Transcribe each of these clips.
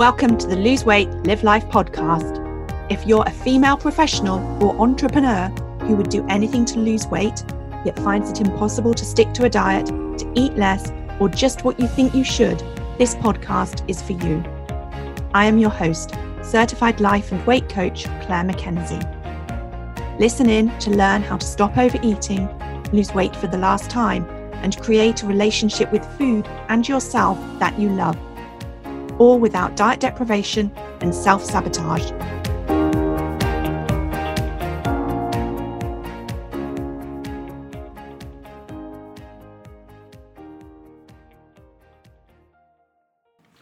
Welcome to the Lose Weight, Live Life podcast. If you're a female professional or entrepreneur who would do anything to lose weight, yet finds it impossible to stick to a diet, to eat less, or just what you think you should, this podcast is for you. I am your host, certified life and weight coach Claire McKenzie. Listen in to learn how to stop overeating, lose weight for the last time, and create a relationship with food and yourself that you love all without diet deprivation and self sabotage.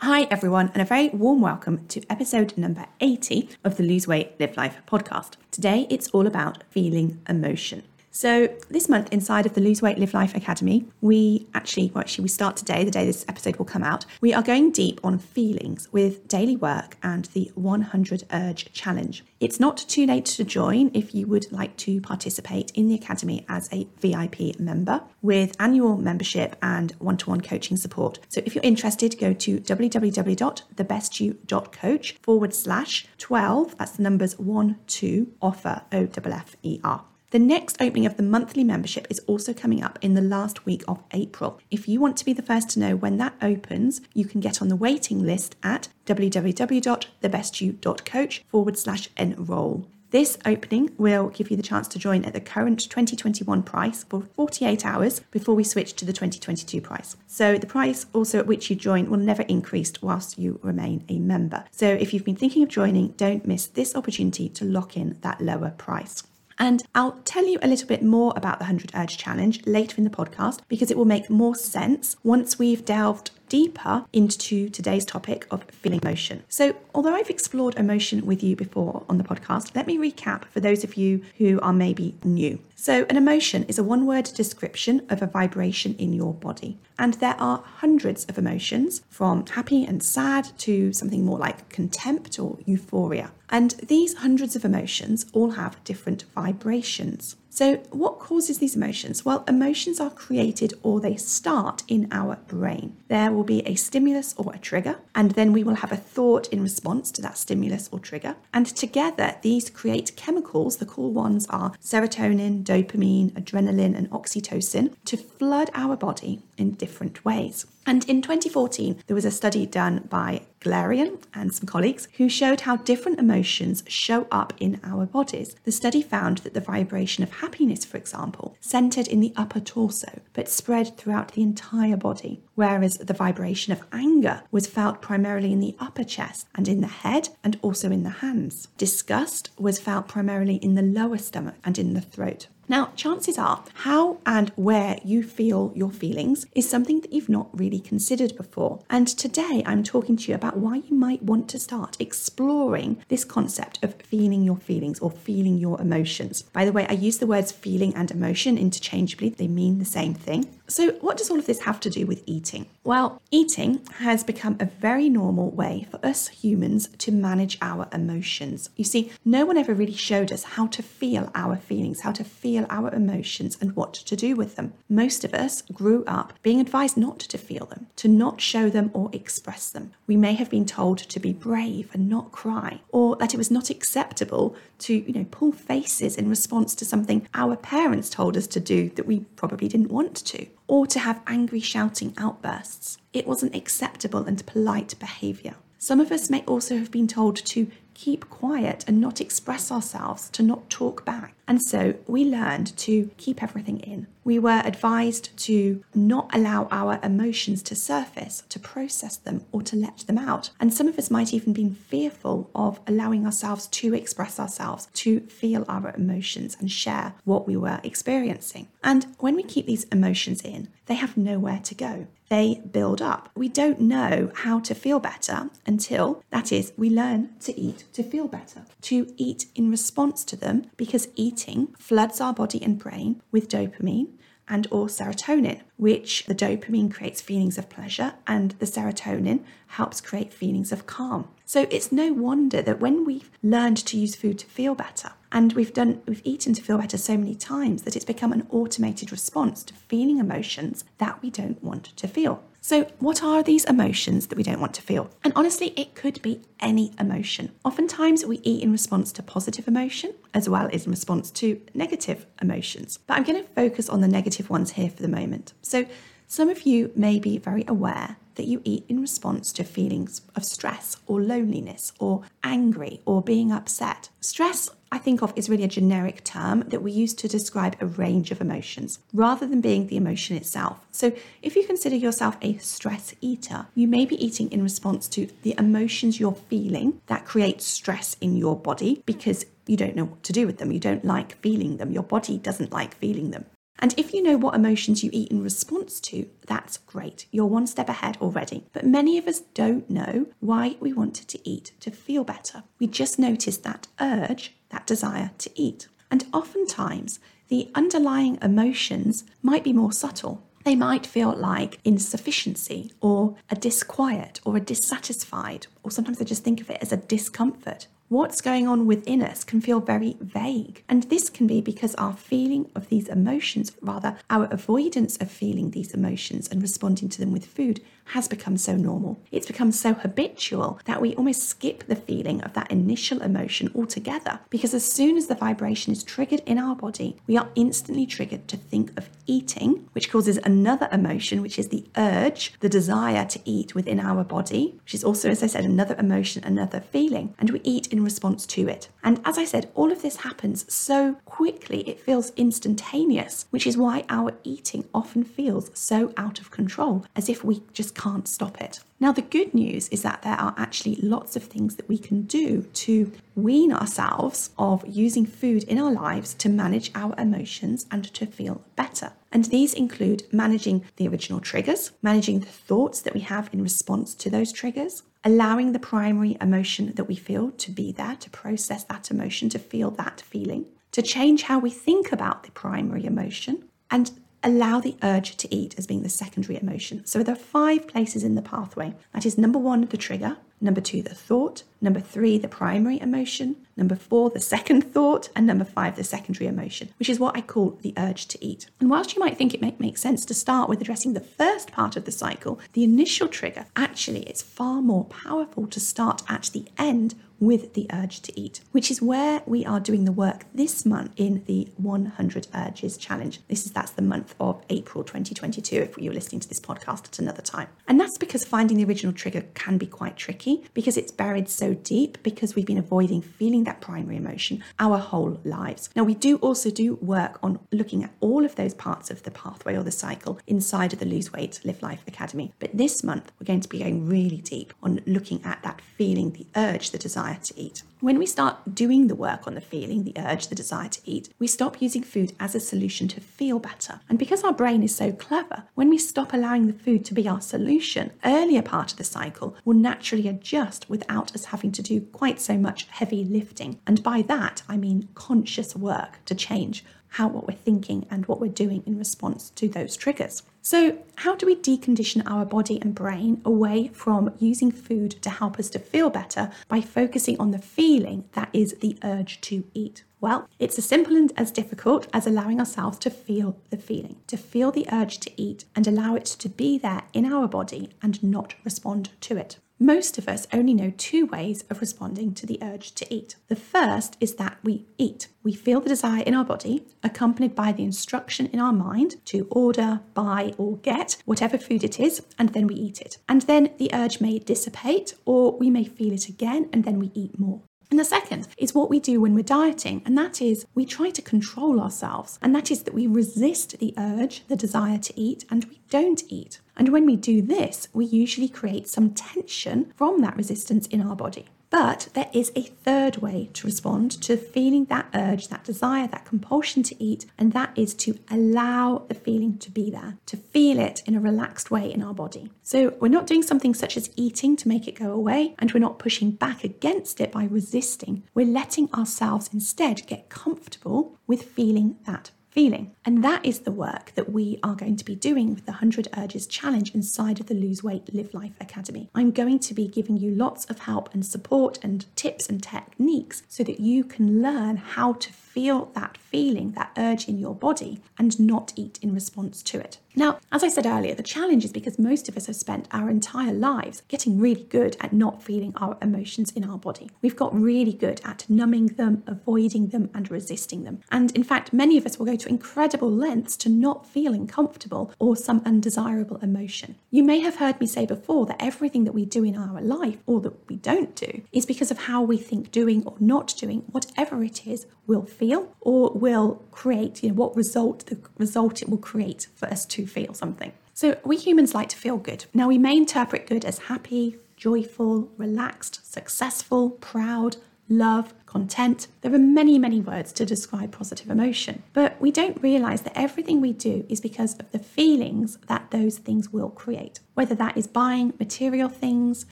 Hi, everyone, and a very warm welcome to episode number 80 of the Lose Weight, Live Life podcast. Today, it's all about feeling emotion. So this month, inside of the Lose Weight Live Life Academy, we actually, well, actually, we start today, the day this episode will come out. We are going deep on feelings with daily work and the 100 Urge Challenge. It's not too late to join if you would like to participate in the Academy as a VIP member with annual membership and one to one coaching support. So if you're interested, go to www.thebestyou.coach forward slash 12. That's the numbers 1 2 offer O F F E R. The next opening of the monthly membership is also coming up in the last week of April. If you want to be the first to know when that opens, you can get on the waiting list at www.thebestyou.coach forward slash enroll. This opening will give you the chance to join at the current 2021 price for 48 hours before we switch to the 2022 price. So the price also at which you join will never increase whilst you remain a member. So if you've been thinking of joining, don't miss this opportunity to lock in that lower price. And I'll tell you a little bit more about the 100 Urge Challenge later in the podcast because it will make more sense once we've delved deeper into today's topic of feeling emotion. So, although I've explored emotion with you before on the podcast, let me recap for those of you who are maybe new. So, an emotion is a one word description of a vibration in your body. And there are hundreds of emotions, from happy and sad to something more like contempt or euphoria. And these hundreds of emotions all have different vibrations. So, what causes these emotions? Well, emotions are created or they start in our brain. There will be a stimulus or a trigger, and then we will have a thought in response to that stimulus or trigger. And together, these create chemicals. The cool ones are serotonin, dopamine, adrenaline, and oxytocin to flood our body in different ways. And in 2014, there was a study done by Galerian and some colleagues who showed how different emotions show up in our bodies. The study found that the vibration of happiness, for example, centered in the upper torso but spread throughout the entire body, whereas the vibration of anger was felt primarily in the upper chest and in the head and also in the hands. Disgust was felt primarily in the lower stomach and in the throat. Now, chances are how and where you feel your feelings is something that you've not really considered before. And today I'm talking to you about why you might want to start exploring this concept of feeling your feelings or feeling your emotions. By the way, I use the words feeling and emotion interchangeably, they mean the same thing. So, what does all of this have to do with eating? Well, eating has become a very normal way for us humans to manage our emotions. You see, no one ever really showed us how to feel our feelings, how to feel our emotions, and what to do with them. Most of us grew up being advised not to feel them, to not show them or express them. We may have been told to be brave and not cry, or that it was not acceptable to, you know, pull faces in response to something our parents told us to do that we probably didn't want to or to have angry shouting outbursts. It wasn't acceptable and polite behaviour. Some of us may also have been told to keep quiet and not express ourselves, to not talk back. And so we learned to keep everything in. We were advised to not allow our emotions to surface, to process them, or to let them out. And some of us might even been fearful of allowing ourselves to express ourselves, to feel our emotions and share what we were experiencing. And when we keep these emotions in, they have nowhere to go they build up. We don't know how to feel better until, that is, we learn to eat to feel better, to eat in response to them, because eating floods our body and brain with dopamine and or serotonin, which the dopamine creates feelings of pleasure and the serotonin helps create feelings of calm. So it's no wonder that when we've learned to use food to feel better, and we've done we've eaten to feel better so many times that it's become an automated response to feeling emotions that we don't want to feel. So, what are these emotions that we don't want to feel? And honestly, it could be any emotion. Oftentimes, we eat in response to positive emotion as well as in response to negative emotions. But I'm going to focus on the negative ones here for the moment. So, some of you may be very aware that you eat in response to feelings of stress or loneliness or angry or being upset. Stress, I think of, is really a generic term that we use to describe a range of emotions rather than being the emotion itself. So, if you consider yourself a stress eater, you may be eating in response to the emotions you're feeling that create stress in your body because you don't know what to do with them. You don't like feeling them. Your body doesn't like feeling them. And if you know what emotions you eat in response to, that's great. You're one step ahead already. But many of us don't know why we wanted to eat to feel better. We just notice that urge, that desire to eat. And oftentimes, the underlying emotions might be more subtle. They might feel like insufficiency or a disquiet or a dissatisfied, or sometimes they just think of it as a discomfort what's going on within us can feel very vague. And this can be because our feeling of these emotions, rather, our avoidance of feeling these emotions and responding to them with food, has become so normal. It's become so habitual that we almost skip the feeling of that initial emotion altogether. Because as soon as the vibration is triggered in our body, we are instantly triggered to think of eating, which causes another emotion, which is the urge, the desire to eat within our body, which is also, as I said, another emotion, another feeling. And we eat in response to it. And as I said, all of this happens so quickly, it feels instantaneous, which is why our eating often feels so out of control, as if we just can't stop it. Now, the good news is that there are actually lots of things that we can do to wean ourselves of using food in our lives to manage our emotions and to feel better. And these include managing the original triggers, managing the thoughts that we have in response to those triggers, allowing the primary emotion that we feel to be there, to process that emotion, to feel that feeling, to change how we think about the primary emotion, and allow the urge to eat as being the secondary emotion. So there are five places in the pathway. That is number one, the trigger, number two, the thought, number three, the primary emotion, number four, the second thought, and number five, the secondary emotion, which is what I call the urge to eat. And whilst you might think it may make sense to start with addressing the first part of the cycle, the initial trigger, actually it's far more powerful to start at the end with the urge to eat, which is where we are doing the work this month in the 100 Urges Challenge. This is that's the month of April 2022 if you're listening to this podcast at another time. And that's because finding the original trigger can be quite tricky because it's buried so deep because we've been avoiding feeling that primary emotion our whole lives. Now we do also do work on looking at all of those parts of the pathway or the cycle inside of the Lose Weight Live Life Academy. But this month we're going to be going really deep on looking at that feeling, the urge, the desire desire to eat. When we start doing the work on the feeling, the urge, the desire to eat, we stop using food as a solution to feel better. And because our brain is so clever, when we stop allowing the food to be our solution, earlier part of the cycle will naturally adjust without us having to do quite so much heavy lifting. And by that, I mean conscious work to change how what we're thinking and what we're doing in response to those triggers. So, how do we decondition our body and brain away from using food to help us to feel better by focusing on the feeling that is the urge to eat? Well, it's as simple and as difficult as allowing ourselves to feel the feeling, to feel the urge to eat and allow it to be there in our body and not respond to it. Most of us only know two ways of responding to the urge to eat. The first is that we eat. We feel the desire in our body, accompanied by the instruction in our mind to order, buy, or get whatever food it is, and then we eat it. And then the urge may dissipate, or we may feel it again, and then we eat more. And the second is what we do when we're dieting, and that is we try to control ourselves, and that is that we resist the urge, the desire to eat, and we don't eat. And when we do this, we usually create some tension from that resistance in our body. But there is a third way to respond to feeling that urge, that desire, that compulsion to eat, and that is to allow the feeling to be there, to feel it in a relaxed way in our body. So we're not doing something such as eating to make it go away, and we're not pushing back against it by resisting. We're letting ourselves instead get comfortable with feeling that feeling. And that is the work that we are going to be doing with the 100 Urges Challenge inside of the Lose Weight Live Life Academy. I'm going to be giving you lots of help and support and tips and techniques so that you can learn how to feel that feeling, that urge in your body, and not eat in response to it. Now, as I said earlier, the challenge is because most of us have spent our entire lives getting really good at not feeling our emotions in our body. We've got really good at numbing them, avoiding them, and resisting them. And in fact, many of us will go to incredible lengths to not feeling comfortable or some undesirable emotion. You may have heard me say before that everything that we do in our life or that we don't do is because of how we think doing or not doing whatever it is will feel or will create, you know, what result the result it will create for us to feel something. So we humans like to feel good. Now we may interpret good as happy, joyful, relaxed, successful, proud, love, content. There are many, many words to describe positive emotion, but we don't realize that everything we do is because of the feelings that those things will create. Whether that is buying material things,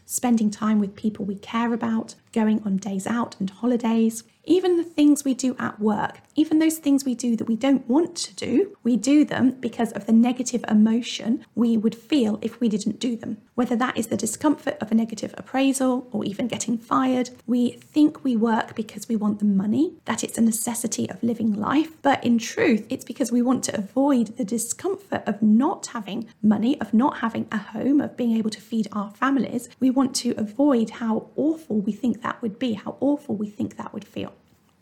spending time with people we care about, going on days out and holidays, even the things we do at work, even those things we do that we don't want to do, we do them because of the negative emotion we would feel if we didn't do them. Whether that is the discomfort of a negative appraisal or even getting fired, we think we work because we want the money, that it's a necessity of living life, but in truth, it's because we want to avoid the discomfort of not having money, of not having a home, of being able to feed our families. We want to avoid how awful we think that would be, how awful we think that would feel.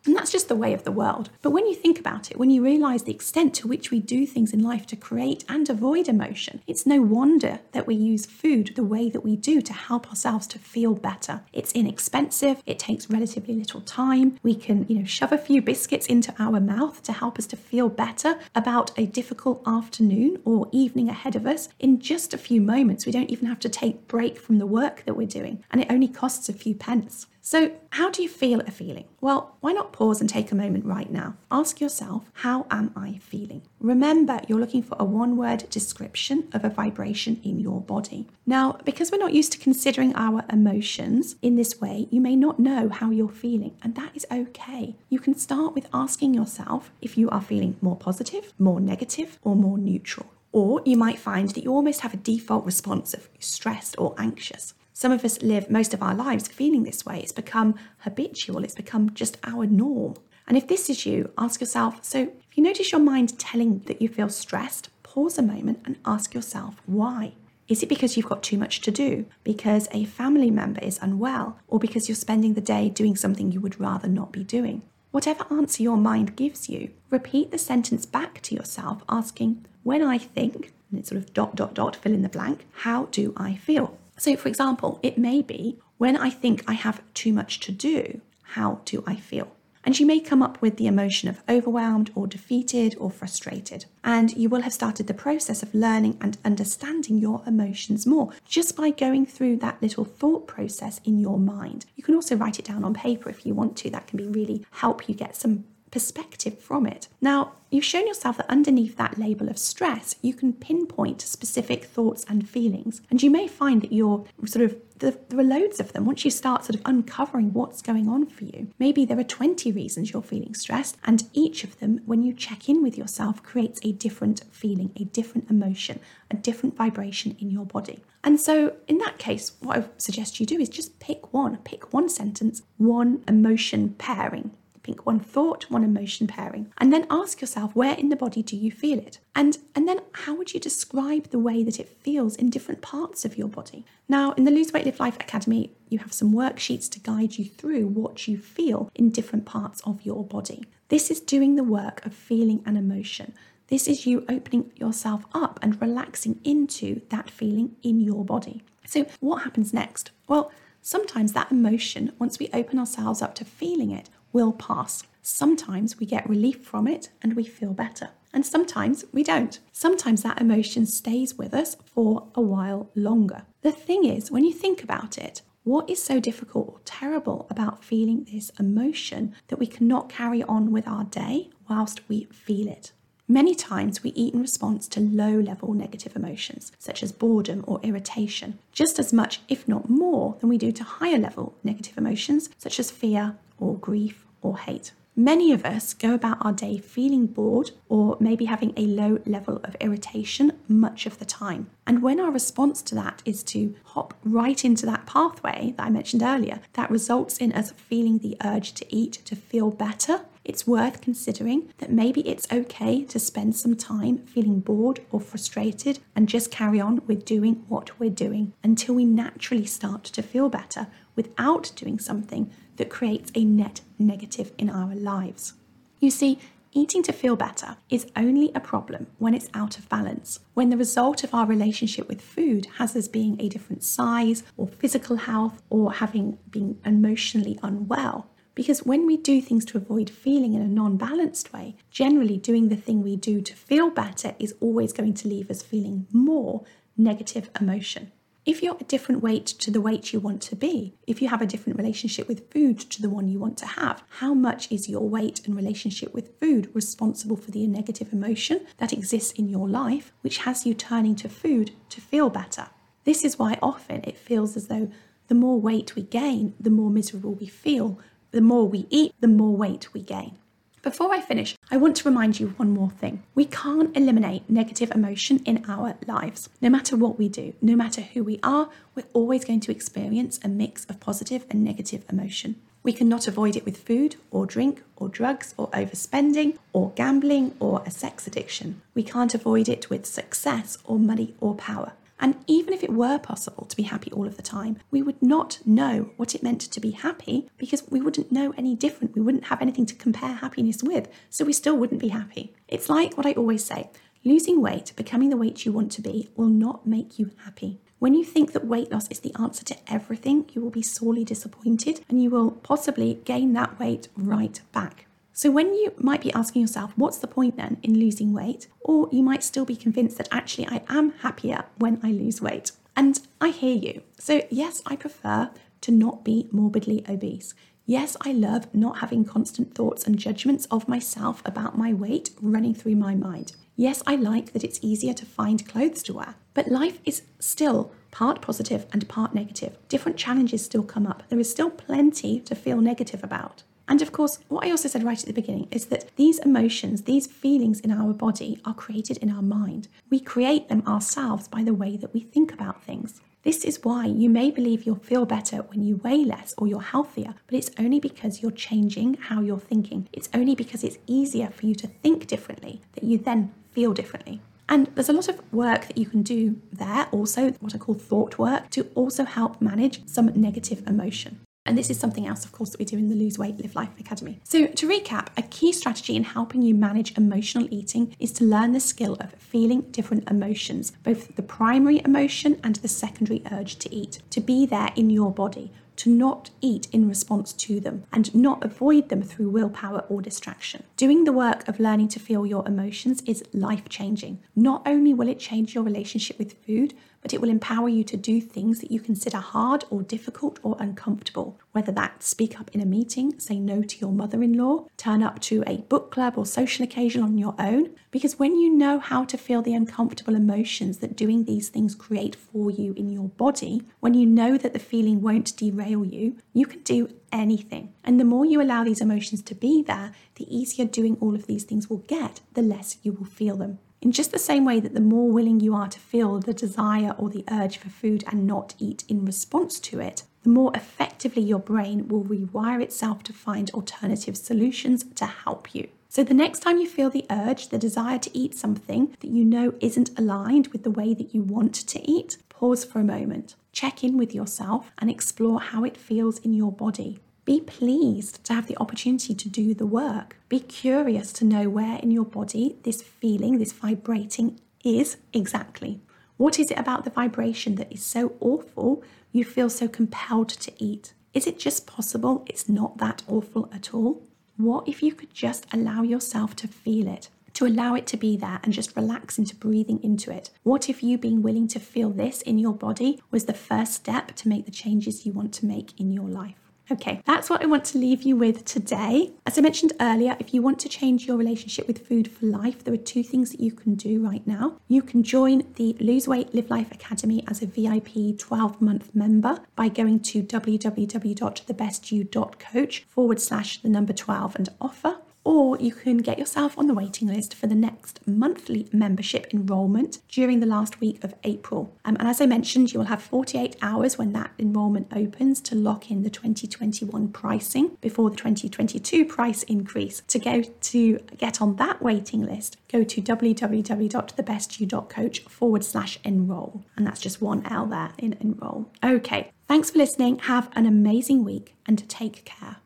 And that's just the way of the world. But when you think about it, when you realize the extent to which we do things in life to create and avoid emotion, it's no wonder that we use food the way that we do to help ourselves to feel better. It's inexpensive, it takes relatively little time. We can, you know, shove a few biscuits into our mouth to help us to feel better about a difficult afternoon or evening ahead of us in just a few moments. We don't even have to take break from the work that we're doing, and it only costs a few pence. So, how do you feel a feeling? Well, why not pause and take a moment right now? Ask yourself, how am I feeling? Remember, you're looking for a one word description of a vibration in your body. Now, because we're not used to considering our emotions in this way, you may not know how you're feeling, and that is okay. You can start with asking yourself if you are feeling more positive, more negative, or more neutral. Or you might find that you almost have a default response of stressed or anxious. Some of us live most of our lives feeling this way. It's become habitual, it's become just our norm. And if this is you, ask yourself so if you notice your mind telling that you feel stressed, pause a moment and ask yourself why. Is it because you've got too much to do? Because a family member is unwell? Or because you're spending the day doing something you would rather not be doing? Whatever answer your mind gives you, repeat the sentence back to yourself, asking, When I think, and it's sort of dot, dot, dot, fill in the blank, how do I feel? So, for example, it may be when I think I have too much to do, how do I feel? And you may come up with the emotion of overwhelmed or defeated or frustrated. And you will have started the process of learning and understanding your emotions more just by going through that little thought process in your mind. You can also write it down on paper if you want to. That can be really help you get some perspective from it. Now, you've shown yourself that underneath that label of stress, you can pinpoint specific thoughts and feelings. And you may find that you're sort of, there are loads of them. Once you start sort of uncovering what's going on for you, maybe there are 20 reasons you're feeling stressed, and each of them, when you check in with yourself, creates a different feeling, a different emotion, a different vibration in your body. And so, in that case, what I suggest you do is just pick one, pick one sentence, one emotion pairing Pick one thought, one emotion pairing, and then ask yourself where in the body do you feel it? And, and then how would you describe the way that it feels in different parts of your body? Now, in the Lose Weight Live Life Academy, you have some worksheets to guide you through what you feel in different parts of your body. This is doing the work of feeling an emotion. This is you opening yourself up and relaxing into that feeling in your body. So, what happens next? Well, sometimes that emotion, once we open ourselves up to feeling it, will pass. Sometimes we get relief from it and we feel better. And sometimes we don't. Sometimes that emotion stays with us for a while longer. The thing is, when you think about it, what is so difficult or terrible about feeling this emotion that we cannot carry on with our day whilst we feel it? Many times we eat in response to low level negative emotions, such as boredom or irritation, just as much, if not more, than we do to higher level negative emotions, such as fear or grief or hate. Many of us go about our day feeling bored or maybe having a low level of irritation much of the time. And when our response to that is to hop right into that pathway that I mentioned earlier, that results in us feeling the urge to eat to feel better, it's worth considering that maybe it's okay to spend some time feeling bored or frustrated and just carry on with doing what we're doing until we naturally start to feel better without doing something that creates a net negative in our lives. You see, eating to feel better is only a problem when it's out of balance, when the result of our relationship with food has us being a different size or physical health or having been emotionally unwell. Because when we do things to avoid feeling in a non balanced way, generally doing the thing we do to feel better is always going to leave us feeling more negative emotion. If you're a different weight to the weight you want to be, if you have a different relationship with food to the one you want to have, how much is your weight and relationship with food responsible for the negative emotion that exists in your life, which has you turning to food to feel better? This is why often it feels as though the more weight we gain, the more miserable we feel, the more we eat, the more weight we gain. Before I finish, I want to remind you one more thing. We can't eliminate negative emotion in our lives. No matter what we do, no matter who we are, we're always going to experience a mix of positive and negative emotion. We cannot avoid it with food or drink or drugs or overspending or gambling or a sex addiction. We can't avoid it with success or money or power. And even if it were possible to be happy all of the time, we would not know what it meant to be happy because we wouldn't know any different. We wouldn't have anything to compare happiness with, so we still wouldn't be happy. It's like what I always say losing weight, becoming the weight you want to be, will not make you happy. When you think that weight loss is the answer to everything, you will be sorely disappointed and you will possibly gain that weight right back. So, when you might be asking yourself, what's the point then in losing weight? Or you might still be convinced that actually I am happier when I lose weight. And I hear you. So, yes, I prefer to not be morbidly obese. Yes, I love not having constant thoughts and judgments of myself about my weight running through my mind. Yes, I like that it's easier to find clothes to wear. But life is still part positive and part negative. Different challenges still come up. There is still plenty to feel negative about. And of course, what I also said right at the beginning is that these emotions, these feelings in our body are created in our mind. We create them ourselves by the way that we think about things. This is why you may believe you'll feel better when you weigh less or you're healthier, but it's only because you're changing how you're thinking. It's only because it's easier for you to think differently that you then feel differently. And there's a lot of work that you can do there, also, what I call thought work, to also help manage some negative emotion. And this is something else, of course, that we do in the Lose Weight, Live Life Academy. So, to recap, a key strategy in helping you manage emotional eating is to learn the skill of feeling different emotions, both the primary emotion and the secondary urge to eat, to be there in your body, to not eat in response to them and not avoid them through willpower or distraction. Doing the work of learning to feel your emotions is life changing. Not only will it change your relationship with food, but it will empower you to do things that you consider hard or difficult or uncomfortable, whether that's speak up in a meeting, say no to your mother in law, turn up to a book club or social occasion on your own. Because when you know how to feel the uncomfortable emotions that doing these things create for you in your body, when you know that the feeling won't derail you, you can do anything. And the more you allow these emotions to be there, the easier doing all of these things will get, the less you will feel them. In just the same way that the more willing you are to feel the desire or the urge for food and not eat in response to it, the more effectively your brain will rewire itself to find alternative solutions to help you. So, the next time you feel the urge, the desire to eat something that you know isn't aligned with the way that you want to eat, pause for a moment, check in with yourself, and explore how it feels in your body. Be pleased to have the opportunity to do the work. Be curious to know where in your body this feeling, this vibrating is exactly. What is it about the vibration that is so awful you feel so compelled to eat? Is it just possible it's not that awful at all? What if you could just allow yourself to feel it, to allow it to be there and just relax into breathing into it? What if you being willing to feel this in your body was the first step to make the changes you want to make in your life? Okay, that's what I want to leave you with today. As I mentioned earlier, if you want to change your relationship with food for life, there are two things that you can do right now. You can join the Lose Weight Live Life Academy as a VIP 12 month member by going to www.thebestyou.coach forward slash the number 12 and offer. Or you can get yourself on the waiting list for the next monthly membership enrolment during the last week of April. Um, and as I mentioned, you will have 48 hours when that enrolment opens to lock in the 2021 pricing before the 2022 price increase. To go to get on that waiting list, go to www.thebestyou.coach forward slash enroll. And that's just one L there in enroll. Okay, thanks for listening. Have an amazing week and take care.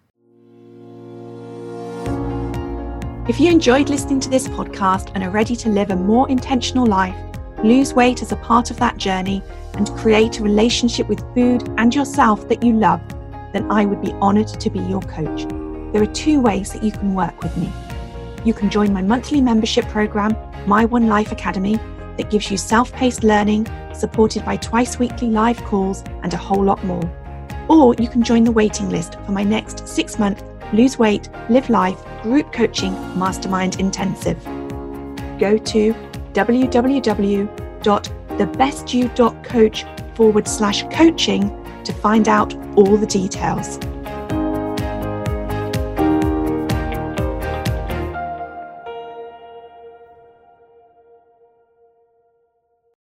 If you enjoyed listening to this podcast and are ready to live a more intentional life, lose weight as a part of that journey, and create a relationship with food and yourself that you love, then I would be honoured to be your coach. There are two ways that you can work with me. You can join my monthly membership program, My One Life Academy, that gives you self paced learning, supported by twice weekly live calls, and a whole lot more. Or you can join the waiting list for my next six month Lose Weight, Live Life Group Coaching Mastermind Intensive. Go to www.thebestyou.coach forward slash coaching to find out all the details.